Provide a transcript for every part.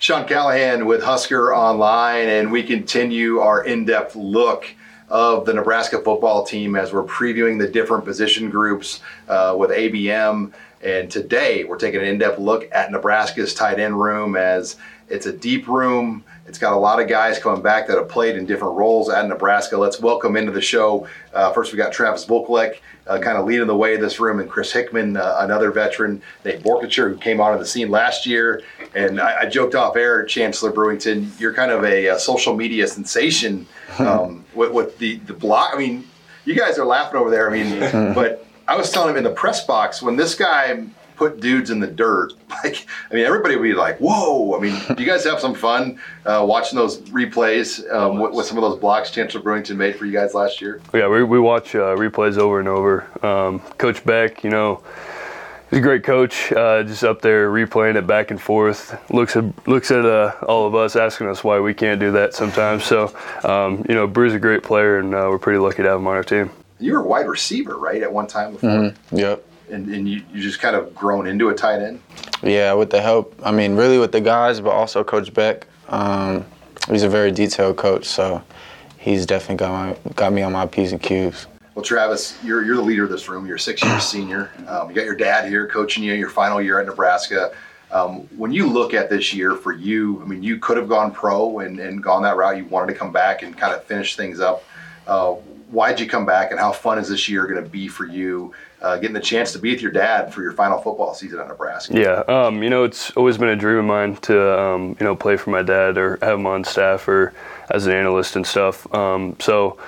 Sean Callahan with Husker Online, and we continue our in depth look of the Nebraska football team as we're previewing the different position groups uh, with ABM. And today we're taking an in depth look at Nebraska's tight end room as it's a deep room. It's got a lot of guys coming back that have played in different roles at Nebraska. Let's welcome into the show. Uh, first, we got Travis Vokolek, uh, kind of leading the way in this room, and Chris Hickman, uh, another veteran, Nate Boerkircher, who came onto the scene last year. And I, I joked off air, Chancellor Brewington, you're kind of a, uh social media sensation um, with, with the the block. I mean, you guys are laughing over there. I mean, but I was telling him in the press box when this guy put dudes in the dirt, like I mean, everybody would be like, "Whoa!" I mean, do you guys have some fun uh, watching those replays um, with, with some of those blocks Chancellor Brewington made for you guys last year? Yeah, we, we watch uh, replays over and over. Um, coach Beck, you know, he's a great coach. Uh, just up there replaying it back and forth. Looks at looks at uh, all of us, asking us why we can't do that sometimes. So, um, you know, Brew's a great player, and uh, we're pretty lucky to have him on our team. You were a wide receiver, right, at one time before, Yep. And, and you, you just kind of grown into a tight end. Yeah, with the help, I mean, really with the guys, but also Coach Beck. Um, he's a very detailed coach, so he's definitely got my, got me on my p's and q's. Well, Travis, you're, you're the leader of this room. You're a six year senior. Um, you got your dad here coaching you your final year at Nebraska. Um, when you look at this year for you, I mean, you could have gone pro and, and gone that route. You wanted to come back and kind of finish things up. Uh, why'd you come back, and how fun is this year going to be for you, uh, getting the chance to be with your dad for your final football season at Nebraska? Yeah, um, you know, it's always been a dream of mine to, um, you know, play for my dad or have him on staff or as an analyst and stuff. Um, so,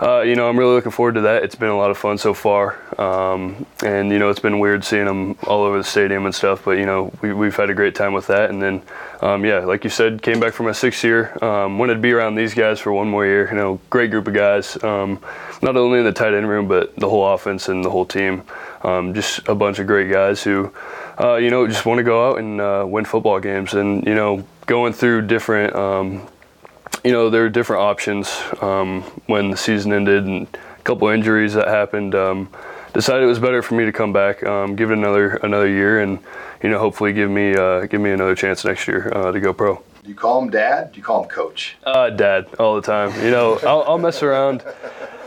uh, you know, I'm really looking forward to that. It's been a lot of fun so far, um, and you know, it's been weird seeing them all over the stadium and stuff. But you know, we, we've had a great time with that. And then, um, yeah, like you said, came back for my sixth year. Um, wanted to be around these guys for one more year. You know, great group of guys. Um, not only in the tight end room, but the whole offense and the whole team. Um, just a bunch of great guys who, uh, you know, just want to go out and uh, win football games. And you know, going through different um, you know, there were different options um, when the season ended and a couple injuries that happened. Um, decided it was better for me to come back, um, give it another another year, and you know, hopefully give me uh, give me another chance next year uh, to go pro. Do you call him dad? Do you call him coach? Uh, dad, all the time. You know, I'll, I'll mess around.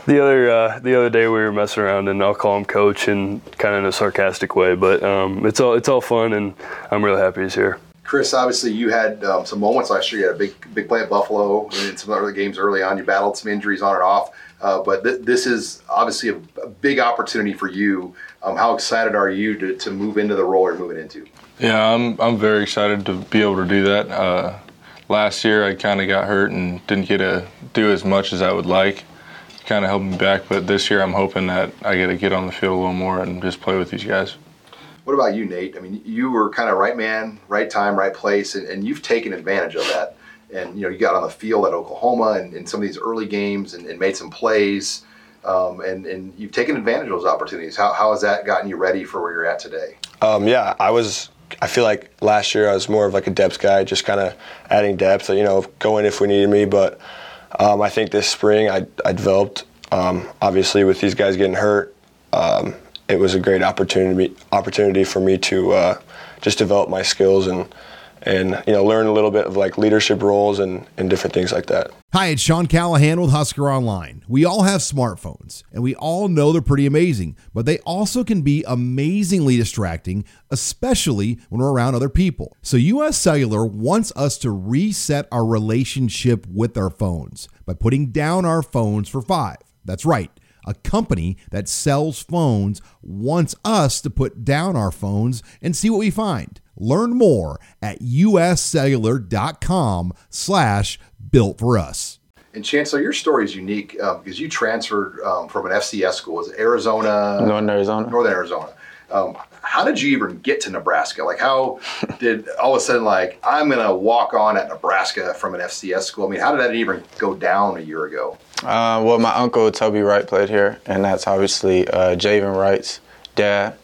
The other uh, the other day we were messing around, and I'll call him coach in kind of in a sarcastic way, but um, it's all it's all fun, and I'm really happy he's here. Chris, obviously you had um, some moments last year. You had a big, big play at Buffalo, and in some other games early on. You battled some injuries on and off, uh, but th- this is obviously a, a big opportunity for you. Um, how excited are you to, to move into the role you're moving into? Yeah, I'm I'm very excited to be able to do that. Uh, last year I kind of got hurt and didn't get to do as much as I would like. Kind of helped me back, but this year I'm hoping that I get to get on the field a little more and just play with these guys. What about you, Nate? I mean, you were kind of right man, right time, right place, and, and you've taken advantage of that. And you know, you got on the field at Oklahoma and in some of these early games and, and made some plays. Um, and, and you've taken advantage of those opportunities. How, how has that gotten you ready for where you're at today? Um, yeah, I was. I feel like last year I was more of like a depth guy, just kind of adding depth. You know, going if we needed me. But um, I think this spring I, I developed. Um, obviously, with these guys getting hurt, um, it was a great opportunity opportunity for me to uh, just develop my skills and and you know learn a little bit of like leadership roles and, and different things like that. Hi, it's Sean Callahan with Husker Online. We all have smartphones, and we all know they're pretty amazing, but they also can be amazingly distracting, especially when we're around other people. So, US Cellular wants us to reset our relationship with our phones by putting down our phones for five. That's right. A company that sells phones wants us to put down our phones and see what we find. Learn more at uscellular.com slash built for us. And Chancellor, your story is unique um, because you transferred um, from an FCS school, was it Arizona, Northern Arizona. Northern Arizona. Um, how did you even get to Nebraska? Like, how did all of a sudden, like, I'm going to walk on at Nebraska from an FCS school? I mean, how did that even go down a year ago? Uh, well, my uncle Toby Wright played here, and that's obviously uh, Javen Wright's dad.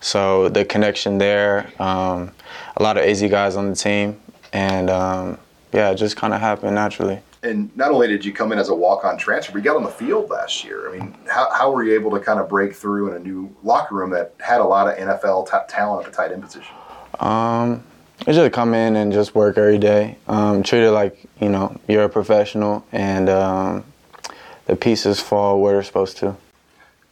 So the connection there, um, a lot of AZ guys on the team, and um, yeah, it just kind of happened naturally. And not only did you come in as a walk-on transfer, but you got on the field last year. I mean, how, how were you able to kind of break through in a new locker room that had a lot of NFL t- talent at the tight end position? Um, I just come in and just work every day. Um, treat it like you know you're a professional, and um, the pieces fall where they're supposed to.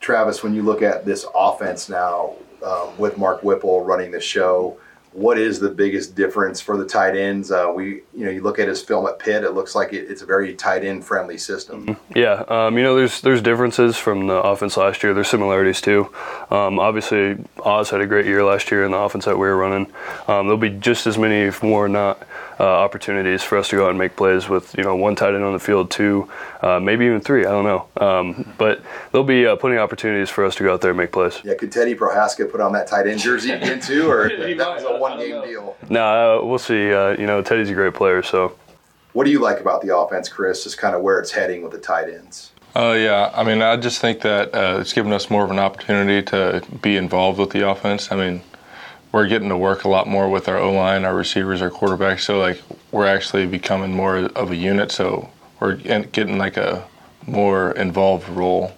Travis, when you look at this offense now um, with Mark Whipple running the show, what is the biggest difference for the tight ends? Uh, we, you know, you look at his film at Pitt; it looks like it, it's a very tight end friendly system. Mm-hmm. Yeah, um, you know, there's there's differences from the offense last year. There's similarities too. Um, obviously, Oz had a great year last year in the offense that we were running. Um, there'll be just as many, if more not, uh, opportunities for us to go out and make plays with you know one tight end on the field, two, uh, maybe even three. I don't know, um, but there'll be uh, plenty of opportunities for us to go out there and make plays. Yeah, could Teddy Prochazka put on that tight end jersey again too, or that was a one game deal? No, uh, we'll see. Uh, you know, Teddy's a great player, so. What do you like about the offense, Chris? Just kind of where it's heading with the tight ends. Uh, yeah, I mean, I just think that uh, it's given us more of an opportunity to be involved with the offense. I mean, we're getting to work a lot more with our O line, our receivers, our quarterbacks. So like we're actually becoming more of a unit. So we're getting like a more involved role,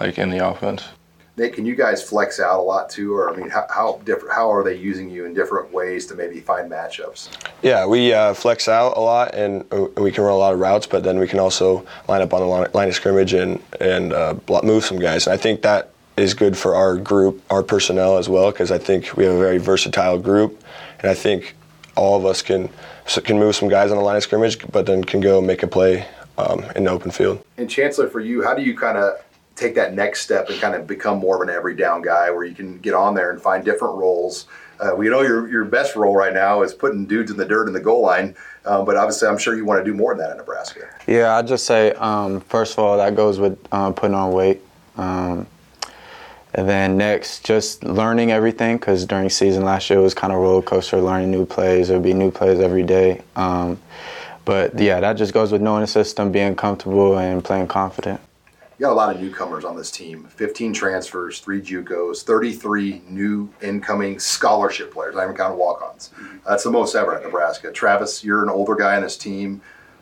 like in the offense. Nate, can you guys flex out a lot too, or I mean, how, how different? How are they using you in different ways to maybe find matchups? Yeah, we uh, flex out a lot, and we can run a lot of routes, but then we can also line up on the line of scrimmage and and uh, move some guys. And I think that is good for our group, our personnel as well, because I think we have a very versatile group, and I think all of us can can move some guys on the line of scrimmage, but then can go make a play um, in the open field. And Chancellor, for you, how do you kind of take that next step and kind of become more of an every down guy, where you can get on there and find different roles? Uh, we know your your best role right now is putting dudes in the dirt in the goal line, um, but obviously, I'm sure you want to do more than that in Nebraska. Yeah, I'd just say um, first of all, that goes with uh, putting on weight. And then next, just learning everything because during season last year it was kind of roller coaster, learning new plays. There'd be new plays every day. Um, but yeah, that just goes with knowing the system, being comfortable, and playing confident. You got a lot of newcomers on this team 15 transfers, three Jucos, 33 new incoming scholarship players, I even walk ons. That's the most ever at Nebraska. Travis, you're an older guy on this team,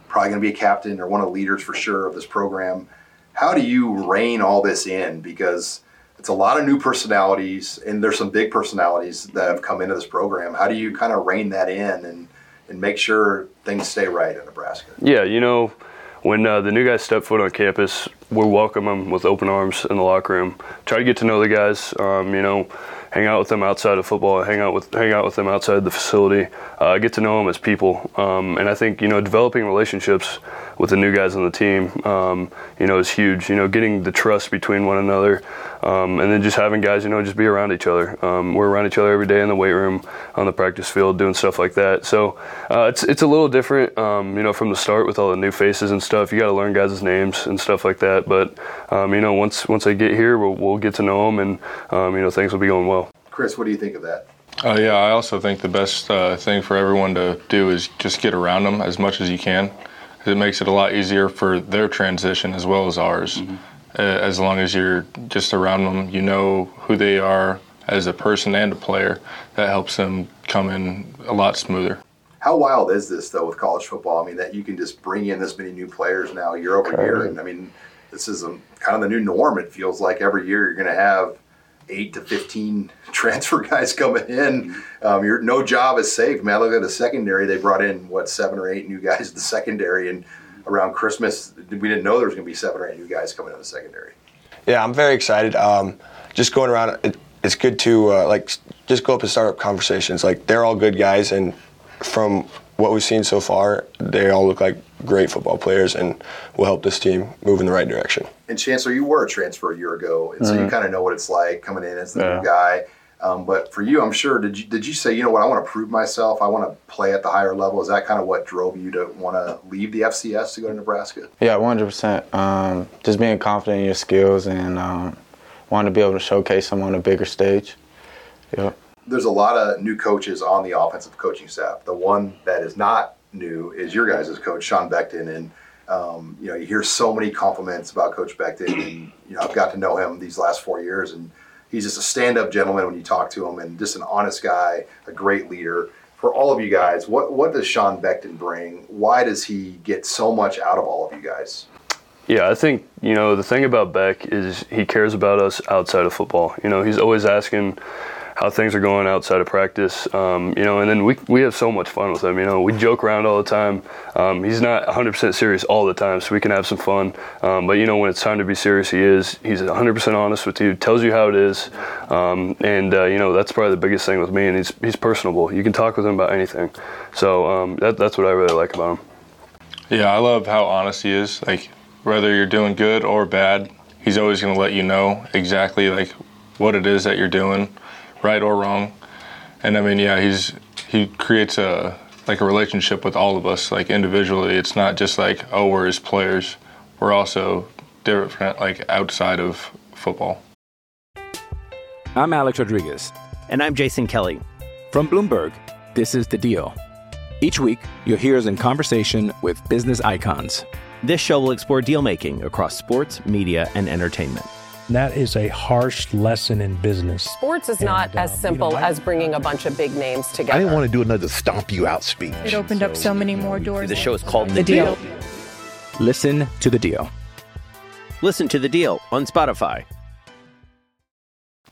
probably going to be a captain or one of the leaders for sure of this program. How do you rein all this in? Because it's a lot of new personalities, and there's some big personalities that have come into this program. How do you kind of rein that in and and make sure things stay right in Nebraska? Yeah, you know, when uh, the new guys step foot on campus, we welcome them with open arms in the locker room. Try to get to know the guys. Um, you know, hang out with them outside of football, hang out with hang out with them outside the facility, uh, get to know them as people. Um, and I think you know developing relationships with the new guys on the team, um, you know, is huge. You know, getting the trust between one another, um, and then just having guys, you know, just be around each other. Um, we're around each other every day in the weight room, on the practice field, doing stuff like that. So uh, it's it's a little different, um, you know, from the start with all the new faces and stuff. You got to learn guys' names and stuff like that. But um, you know, once once they get here, we'll, we'll get to know them, and you know, things will be going well. Chris, what do you think of that? Oh yeah, I also think the best uh, thing for everyone to do is just get around them as much as you can. It makes it a lot easier for their transition as well as ours. Mm-hmm. Uh, as long as you're just around them, you know who they are as a person and a player. That helps them come in a lot smoother. How wild is this though with college football? I mean, that you can just bring in this many new players now year over year, and I mean, this is a, kind of the new norm. It feels like every year you're going to have eight to 15 transfer guys coming in. Um, your no job is safe, man. Look at the secondary. They brought in what seven or eight new guys the secondary, and around Christmas, we didn't know there was going to be seven or eight new guys coming in the secondary. Yeah, I'm very excited. Um, just going around, it, it's good to uh, like just go up and start up conversations. Like they're all good guys, and from what we've seen so far, they all look like great football players and will help this team move in the right direction. And Chancellor, you were a transfer a year ago, and mm-hmm. so you kind of know what it's like coming in as the yeah. new guy. Um, but for you, I'm sure did you did you say you know what I want to prove myself? I want to play at the higher level. Is that kind of what drove you to want to leave the FCS to go to Nebraska? Yeah, 100. Um, percent Just being confident in your skills and um, wanting to be able to showcase them on a bigger stage. Yep. There's a lot of new coaches on the offensive coaching staff. The one that is not new is your guys' coach, Sean Beckton. And, um, you know, you hear so many compliments about Coach Beckton. And, you know, I've got to know him these last four years. And he's just a stand up gentleman when you talk to him and just an honest guy, a great leader. For all of you guys, what, what does Sean Beckton bring? Why does he get so much out of all of you guys? Yeah, I think, you know, the thing about Beck is he cares about us outside of football. You know, he's always asking how things are going outside of practice, um, you know, and then we, we have so much fun with him. You know, we joke around all the time. Um, he's not 100% serious all the time, so we can have some fun. Um, but, you know, when it's time to be serious, he is. He's 100% honest with you, tells you how it is. Um, and, uh, you know, that's probably the biggest thing with me. And he's, he's personable. You can talk with him about anything. So um, that, that's what I really like about him. Yeah, I love how honest he is. Like, whether you're doing good or bad, he's always going to let you know exactly like what it is that you're doing, right or wrong. And I mean, yeah, he's he creates a like a relationship with all of us, like individually. It's not just like oh, we're his players. We're also different, like outside of football. I'm Alex Rodriguez. And I'm Jason Kelly. From Bloomberg, this is The Deal. Each week, you'll hear us in conversation with business icons. This show will explore deal making across sports, media, and entertainment. That is a harsh lesson in business. Sports is not And, uh, as you simple know, I- as bringing a bunch of big names together. I didn't want to do another stomp you out speech. It opened up so many more doors. The show is called The Deal. Listen to the deal. Listen to the deal on Spotify.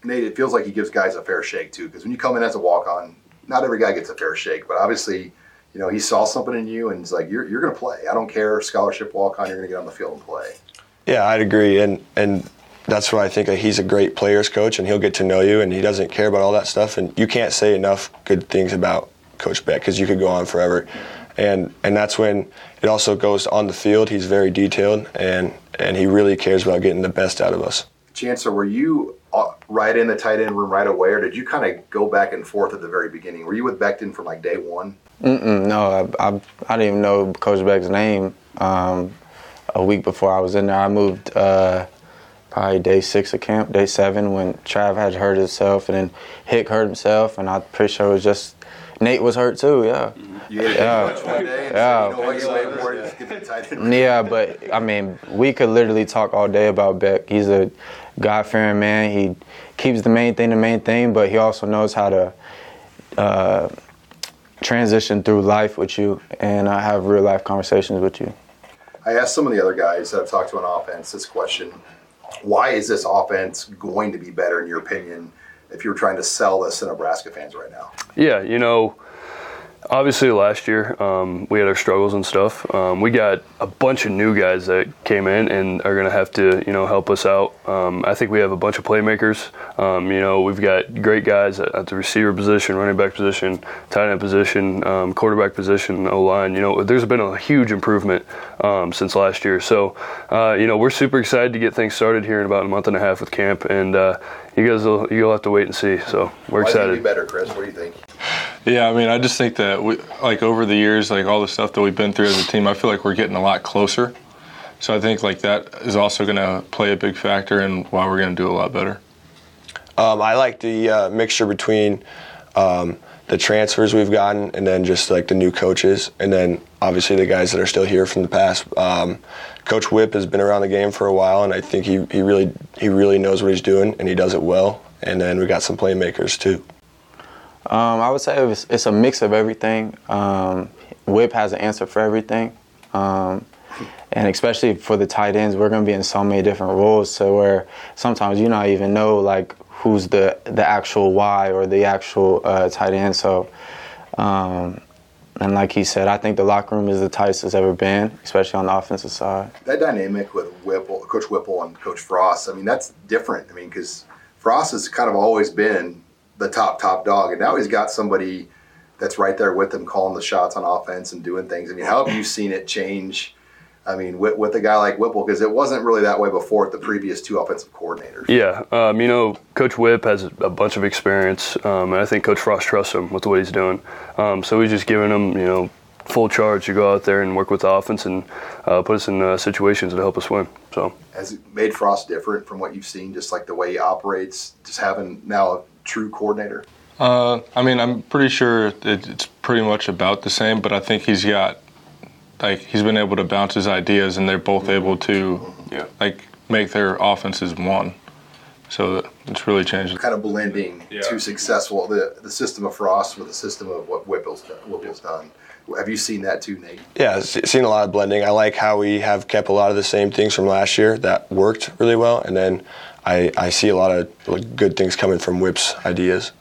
Nate, it feels like he gives guys a fair shake too, because when you come in as a walk on, not every guy gets a fair shake, but obviously, you know, he saw something in you and he's like, you're, you're going to play. I don't care, scholarship walk on, you're going to get on the field and play. Yeah, I'd agree, and and that's why I think like, he's a great players coach, and he'll get to know you, and he doesn't care about all that stuff, and you can't say enough good things about Coach Beck because you could go on forever, and and that's when it also goes on the field. He's very detailed, and and he really cares about getting the best out of us. Chancellor, were you uh, right in the tight end room right away, or did you kind of go back and forth at the very beginning? Were you with Beckton from like day one? Mm-mm, no, I, I, I didn't even know Coach Beck's name. Um, a week before I was in there, I moved uh, probably day six of camp, day seven, when Trav had hurt himself, and then Hick hurt himself, and I'm pretty sure it was just Nate was hurt too. Yeah. You Yeah. lunch one day and Yeah. said, you know what, you're waiting for it, just get the tight end. Yeah, but I mean, we could literally talk all day about Beck. He's a God fearing man. He keeps the main thing the main thing, but he also knows how to uh, transition through life with you and uh, have real life conversations with you. I asked some of the other guys that I've talked to on offense this question: Why is this offense going to be better, in your opinion, if you were trying to sell this to Nebraska fans right now? Yeah, you know, obviously last year um, we had our struggles and stuff. Um, we got a bunch of new guys that came in and are going to have to, you know, help us out. Um, I think we have a bunch of playmakers. Um, you know, we've got great guys at, at the receiver position, running back position, tight end position, um, quarterback position, O line. You know, there's been a huge improvement um, since last year. So, uh, you know, we're super excited to get things started here in about a month and a half with camp, and uh, you guys will you'll have to wait and see. So we're Why is it gonna excited. be better, Chris? What do you think? Yeah, I mean, I just think that we, like over the years, like all the stuff that we've been through as a team, I feel like we're getting a lot closer. So I think like that is also going to play a big factor in why we're going to do a lot better. Um, I like the uh, mixture between um, the transfers we've gotten and then just like the new coaches, and then obviously the guys that are still here from the past. Um, Coach Whip has been around the game for a while, and I think he, he really he really knows what he's doing, and he does it well. And then we got some playmakers too. Um, I would say it's, it's a mix of everything. Um, Whip has an answer for everything. Um, and especially for the tight ends, we're going to be in so many different roles. So where sometimes you not even know like who's the the actual why or the actual uh, tight end. So, um, and like he said, I think the locker room is the tightest it's ever been, especially on the offensive side. That dynamic with Whipple, Coach Whipple and Coach Frost, I mean, that's different. I mean, because Frost has kind of always been the top, top dog, and now he's got somebody that's right there with him calling the shots on offense and doing things. I mean, how have you seen it change? I mean, with, with a guy like Whipple, because it wasn't really that way before with the previous two offensive coordinators. Yeah, um, you know, Coach Whip has a bunch of experience, um, and I think Coach Frost trusts him with the what he's doing. Um, so he's just giving him, you know, full charge to go out there and work with the offense and uh, put us in uh, situations to help us win. So Has it made Frost different from what you've seen, just like the way he operates, just having now a true coordinator? Uh, I mean, I'm pretty sure it, it's pretty much about the same, but I think he's got like he's been able to bounce his ideas, and they're both able to yeah. like make their offenses one. So it's really changed. Kind of blending Yeah. too successful the the system of Frost with the system of what Whipple's done. Whipple's done. Have you seen that too, Nate? Yeah, s- seen a lot of blending. I like how we have kept a lot of the same things from last year that worked really well, and then I, I see a lot of good things coming from Whip's ideas.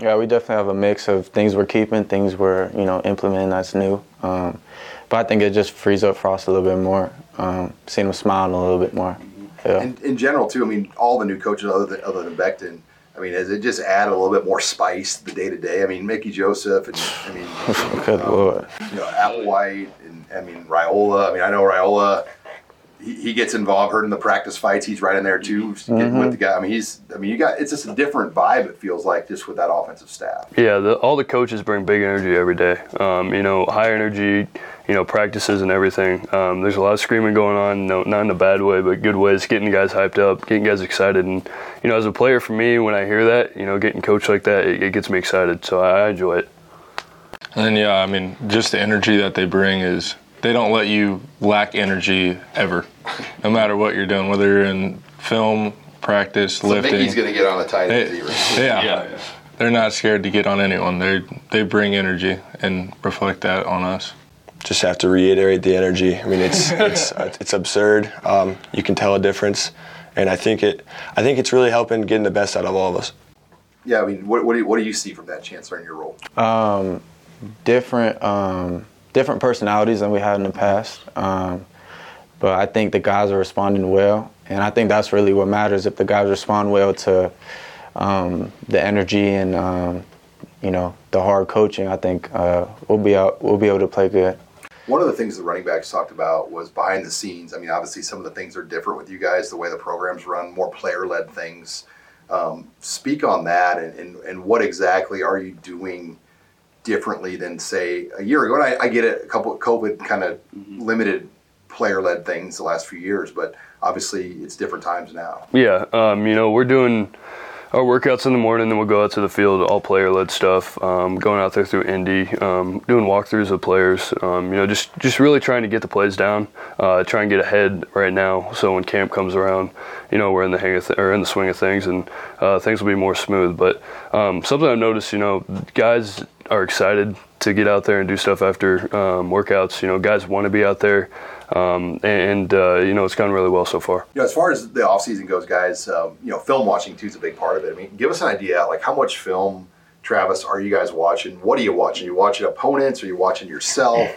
Yeah, we definitely have a mix of things we're keeping, things we're you know implementing that's new. Um, but I think it just frees up Frost a little bit more. Um, seeing him smiling a little bit more. Yeah. In, in general, too. I mean, all the new coaches other than other than Beckton. I mean, has it just add a little bit more spice to the day to day? I mean, Mickey Joseph and I mean, Good lord. you know, Applewhite and I mean Raiola. I mean, I know Raiola. He, he gets involved, hurt in the practice fights. He's right in there too, getting with the guy. I mean, he's. I mean, you got. It's just a different vibe. It feels like just with that offensive staff. Yeah, the, all the coaches bring big energy every day. Um, you know, high energy, you know, practices and everything. Um, there's a lot of screaming going on, no, not in a bad way, but good ways, getting guys hyped up, getting guys excited. And, you know, as a player for me, when I hear that, you know, getting coached like that, it, it gets me excited. So I, I enjoy it. And then yeah, I mean, just the energy that they bring is they don't let you lack energy ever, no matter what you're doing, whether you're in film, practice, So lifting. Mickey's going to get on a tight end. They- zero. yeah, they're not scared to get on anyone. They they bring energy and reflect that on us. Just have to reiterate the energy. I mean, it's it's it's absurd. Um, you can tell a difference, and I think it I think it's really helping getting the best out of all of us. Yeah, I mean, what, what, do you, what do you see from that chancellor in your role? Um, different um, different personalities than we had in the past. Um, but I think the guys are responding well, and I think that's really what matters. If the guys respond well to um, the energy and um, you know the hard coaching, I think uh, we'll be out. We'll be able to play good. One of the things the running backs talked about was behind the scenes. I mean, obviously, some of the things are different with you guys, the way the programs run, more player led things. Um, speak on that and, and, and what exactly are you doing differently than, say, a year ago? And I, I get it, a couple of COVID kind of limited player led things the last few years, but obviously, it's different times now. Yeah, um, you know, we're doing our workouts in the morning, then we'll go out to the field, all player-led stuff. Um, going out there through Indy, um, doing walkthroughs of players. Um, you know, just just really trying to get the plays down, uh, try and get ahead right now. So when camp comes around, you know, we're in the hang of th- or in the swing of things, and uh, things will be more smooth. But um, something I've noticed, you know, guys are excited to get out there and do stuff after um, workouts. You know, guys want to be out there, um, and uh, you know, it's gone really well so far. You know, as far as the off season goes, guys, um, you know, film watching too is a big part of it. I mean, give us an idea, like how much film, Travis, are you guys watching? What are you watching? Are you watching opponents? Are you watching yourself?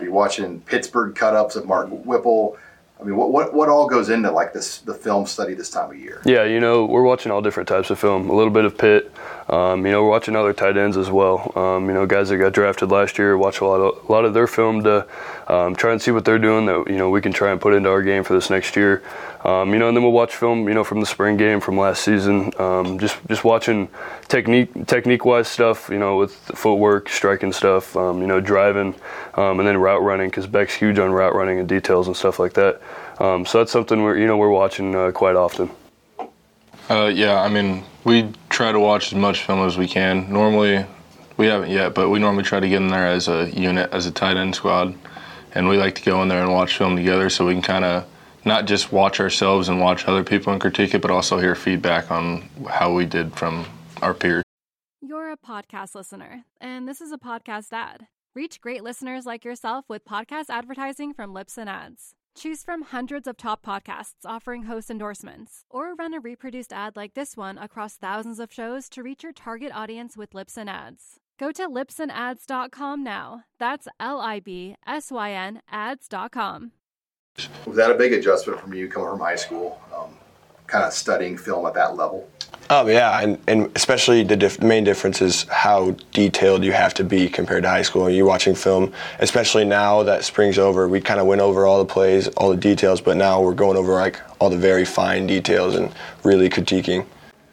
Are you watching Pittsburgh cut ups of Mark Whipple? I mean, what, what what all goes into like this the film study this time of year? Yeah, you know, we're watching all different types of film. A little bit of Pitt. Um, you know, we're watching other tight ends as well. Um, you know, guys that got drafted last year, watch a lot of a lot of their film to um, try and see what they're doing that you know we can try and put into our game for this next year. Um, you know, and then we'll watch film. You know, from the spring game from last season. Um, just just watching technique technique wise stuff. You know, with footwork, striking stuff. Um, you know, driving, um, and then route running because Beck's huge on route running and details and stuff like that. Um, so that's something we're you know we're watching uh, quite often. Uh, yeah, I mean, we try to watch as much film as we can. Normally, we haven't yet, but we normally try to get in there as a unit, as a tight end squad, and we like to go in there and watch film together so we can kind of not just watch ourselves and watch other people and critique it, but also hear feedback on how we did from our peers. You're a podcast listener, and this is a podcast ad. Reach great listeners like yourself with podcast advertising from Libsyn Ads. Choose from hundreds of top podcasts offering host endorsements, or run a reproduced ad like this one across thousands of shows to reach your target audience with Libsyn Ads. Go to libsynads.com now. That's L I B S Y N ads.com. Was that a big adjustment from you coming from high school, um, kind of studying film at that level? Oh yeah, and, and especially the dif- main difference is how detailed you have to be compared to high school. You're watching film, especially now that spring's over. We kind of went over all the plays, all the details, but now we're going over like all the very fine details and really critiquing.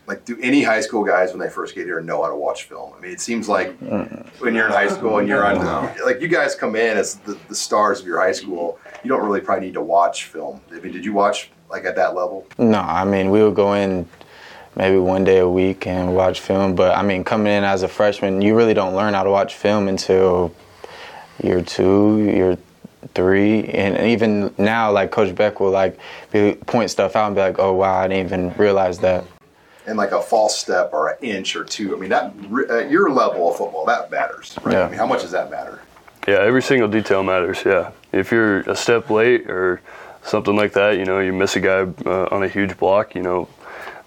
Like, do any high school guys when they first get here know how to watch film? I mean, it seems like when you're in high school and you're on, like you guys come in as the, the stars of your high school, you don't really probably need to watch film. I mean, did you watch like at that level? No, I mean we would go in maybe one day a week and watch film. But I mean, coming in as a freshman, you really don't learn how to watch film until year two, year three, and even now, like Coach Beck will like be, point stuff out and be like, "Oh wow, I didn't even realize that." And like a false step or an inch or two. I mean, that at your level of football, that matters, right? Yeah. I mean, how much does that matter? Yeah, every single detail matters. Yeah, if you're a step late or something like that, you know, you miss a guy uh, on a huge block, you know,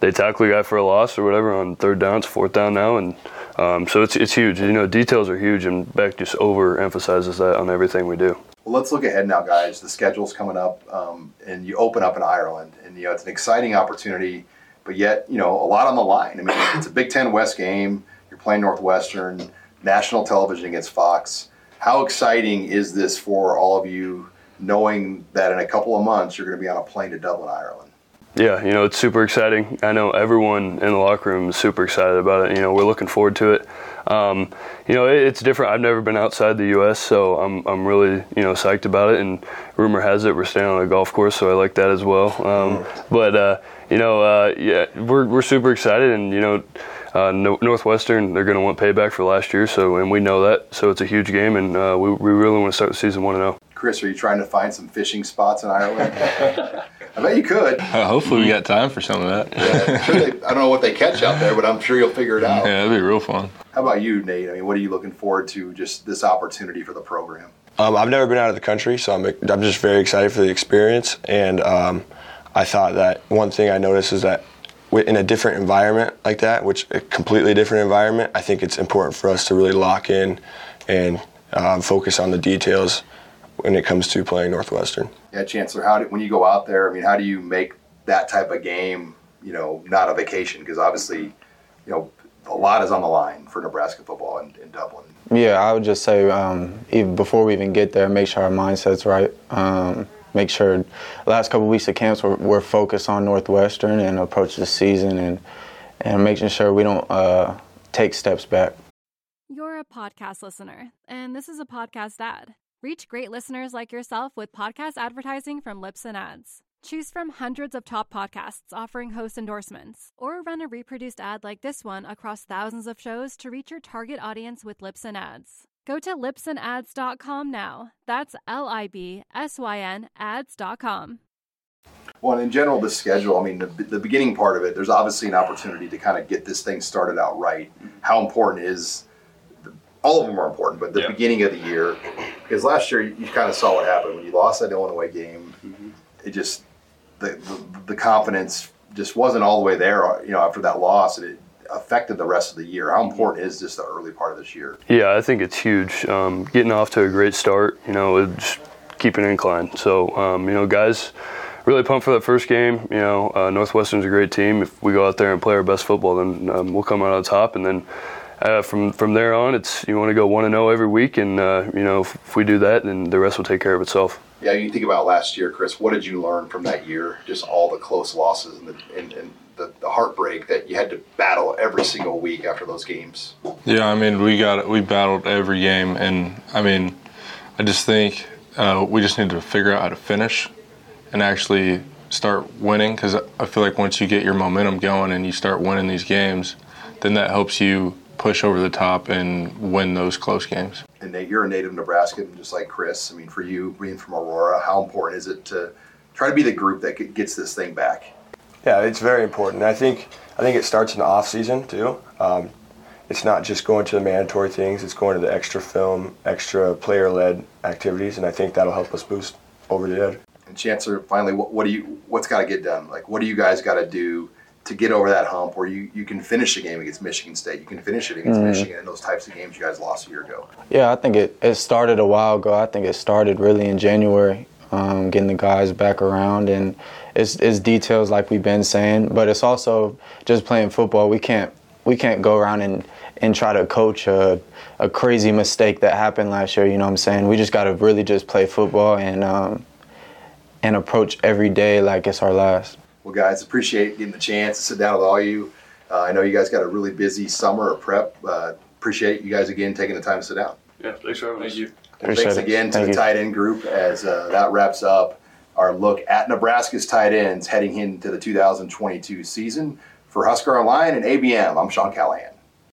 they tackle a guy for a loss or whatever on third down, it's fourth down now, and um, so it's it's huge. You know, details are huge, and Beck just overemphasizes that on everything we do. Well, let's look ahead now, guys. The schedule's coming up, um, and you open up in Ireland, and you know it's an exciting opportunity, but yet you know a lot on the line. I mean, it's a Big Ten West game. You're playing Northwestern, national television against Fox. How exciting is this for all of you, knowing that in a couple of months you're going to be on a plane to Dublin, Ireland? Yeah, you know, it's super exciting. I know everyone in the locker room is super excited about it. You know, we're looking forward to it. Um, you know, it, it's different. I've never been outside the U.S., so I'm, I'm really, you know, psyched about it. And rumor has it we're staying on a golf course, so I like that as well. Um, but, uh, you know, uh, yeah, we're, we're super excited. And, you know, uh, no, Northwestern, they're going to want payback for last year, so and we know that. So it's a huge game, and uh, we, we really want to start the season 1 0. Chris, are you trying to find some fishing spots in Ireland? I bet you could. Uh, hopefully, we got time for some of that. Yeah, sure they, I don't know what they catch out there, but I'm sure you'll figure it out. Yeah, it'd be real fun. How about you, Nate? I mean, what are you looking forward to just this opportunity for the program? Um, I've never been out of the country, so I'm, I'm just very excited for the experience. And um, I thought that one thing I noticed is that wi- in a different environment like that, which a completely different environment, I think it's important for us to really lock in and um, focus on the details when it comes to playing Northwestern. Yeah, Chancellor, how do, when you go out there, I mean, how do you make that type of game, you know, not a vacation? Because obviously, you know, a lot is on the line for Nebraska football in, in Dublin. Yeah, I would just say um, even before we even get there, make sure our mindset's right. Um, make sure last couple weeks of camps we're, we're focused on Northwestern and approach the season and and making sure we don't uh, take steps back. You're a podcast listener, and this is a podcast ad. Reach great listeners like yourself with podcast advertising from Libsyn Ads. Choose from hundreds of top podcasts offering host endorsements, or run a reproduced ad like this one across thousands of shows to reach your target audience with Libsyn Ads. Go to libsynads.com now. That's L I B S Y N ads.com. Well, in general, the schedule, I mean, the, the beginning part of it, there's obviously an opportunity to kind of get this thing started out right. Mm-hmm. How important is all of them are important, but the Yeah. beginning of the year, because last year you, you kind of saw what happened when you lost that Illinois game. Mm-hmm. It just the, the the confidence just wasn't all the way there. You know, after that loss, and it affected the rest of the year. How important is this the early part of this year? Yeah, I think it's huge. Um, getting off to a great start, you know, it just keep an incline. So, um, you know, guys, really pumped for that first game. You know, uh, Northwestern's a great team. If we go out there and play our best football, then um, we'll come out on top. And then uh, from from there on, it's you want to go one and zero every week, and uh, you know, if, if we do that, then the rest will take care of itself. Yeah, you think about last year, Chris. What did you learn from that year? Just all the close losses and the and, and heartbreak that you had to battle every single week after those games. Yeah, I mean, we got we battled every game, and I mean, I just think uh, we just need to figure out how to finish and actually start winning. Because I feel like once you get your momentum going and you start winning these games, then that helps you push over the top and win those close games. And Nate, you're a native Nebraskan, just like Chris. I mean, for you being from Aurora, how important is it to try to be the group that gets this thing back? Yeah, it's very important. I think I think it starts in the off season too. Um, it's not just going to the mandatory things; it's going to the extra film, extra player-led activities, and I think that'll help us boost over the edge. And Chancellor, finally, what, what do you what's got to get done? Like, what do you guys got to do to get over that hump where you, you can finish a game against Michigan State, you can finish it against Mhm. Michigan, and those types of games you guys lost a year ago? Yeah, I think it, it started a while ago. I think it started really in January, um, getting the guys back around, and it's, it's details like we've been saying, but it's also just playing football. We can't we can't go around and, and try to coach a, a crazy mistake that happened last year. You know what I'm saying? We just got to really just play football and um, and approach every day like it's our last. Well, guys, appreciate getting the chance to sit down with all you. Uh, I know you guys got a really busy summer of prep. Uh, appreciate you guys again taking the time to sit down. Yeah, thanks for having us. Thank you. Appreciate thanks it. again to Thank the you. tight end group as uh, that wraps up our look at Nebraska's tight ends heading into the 2022 season. For Husker Online and ABM, I'm Sean Callahan.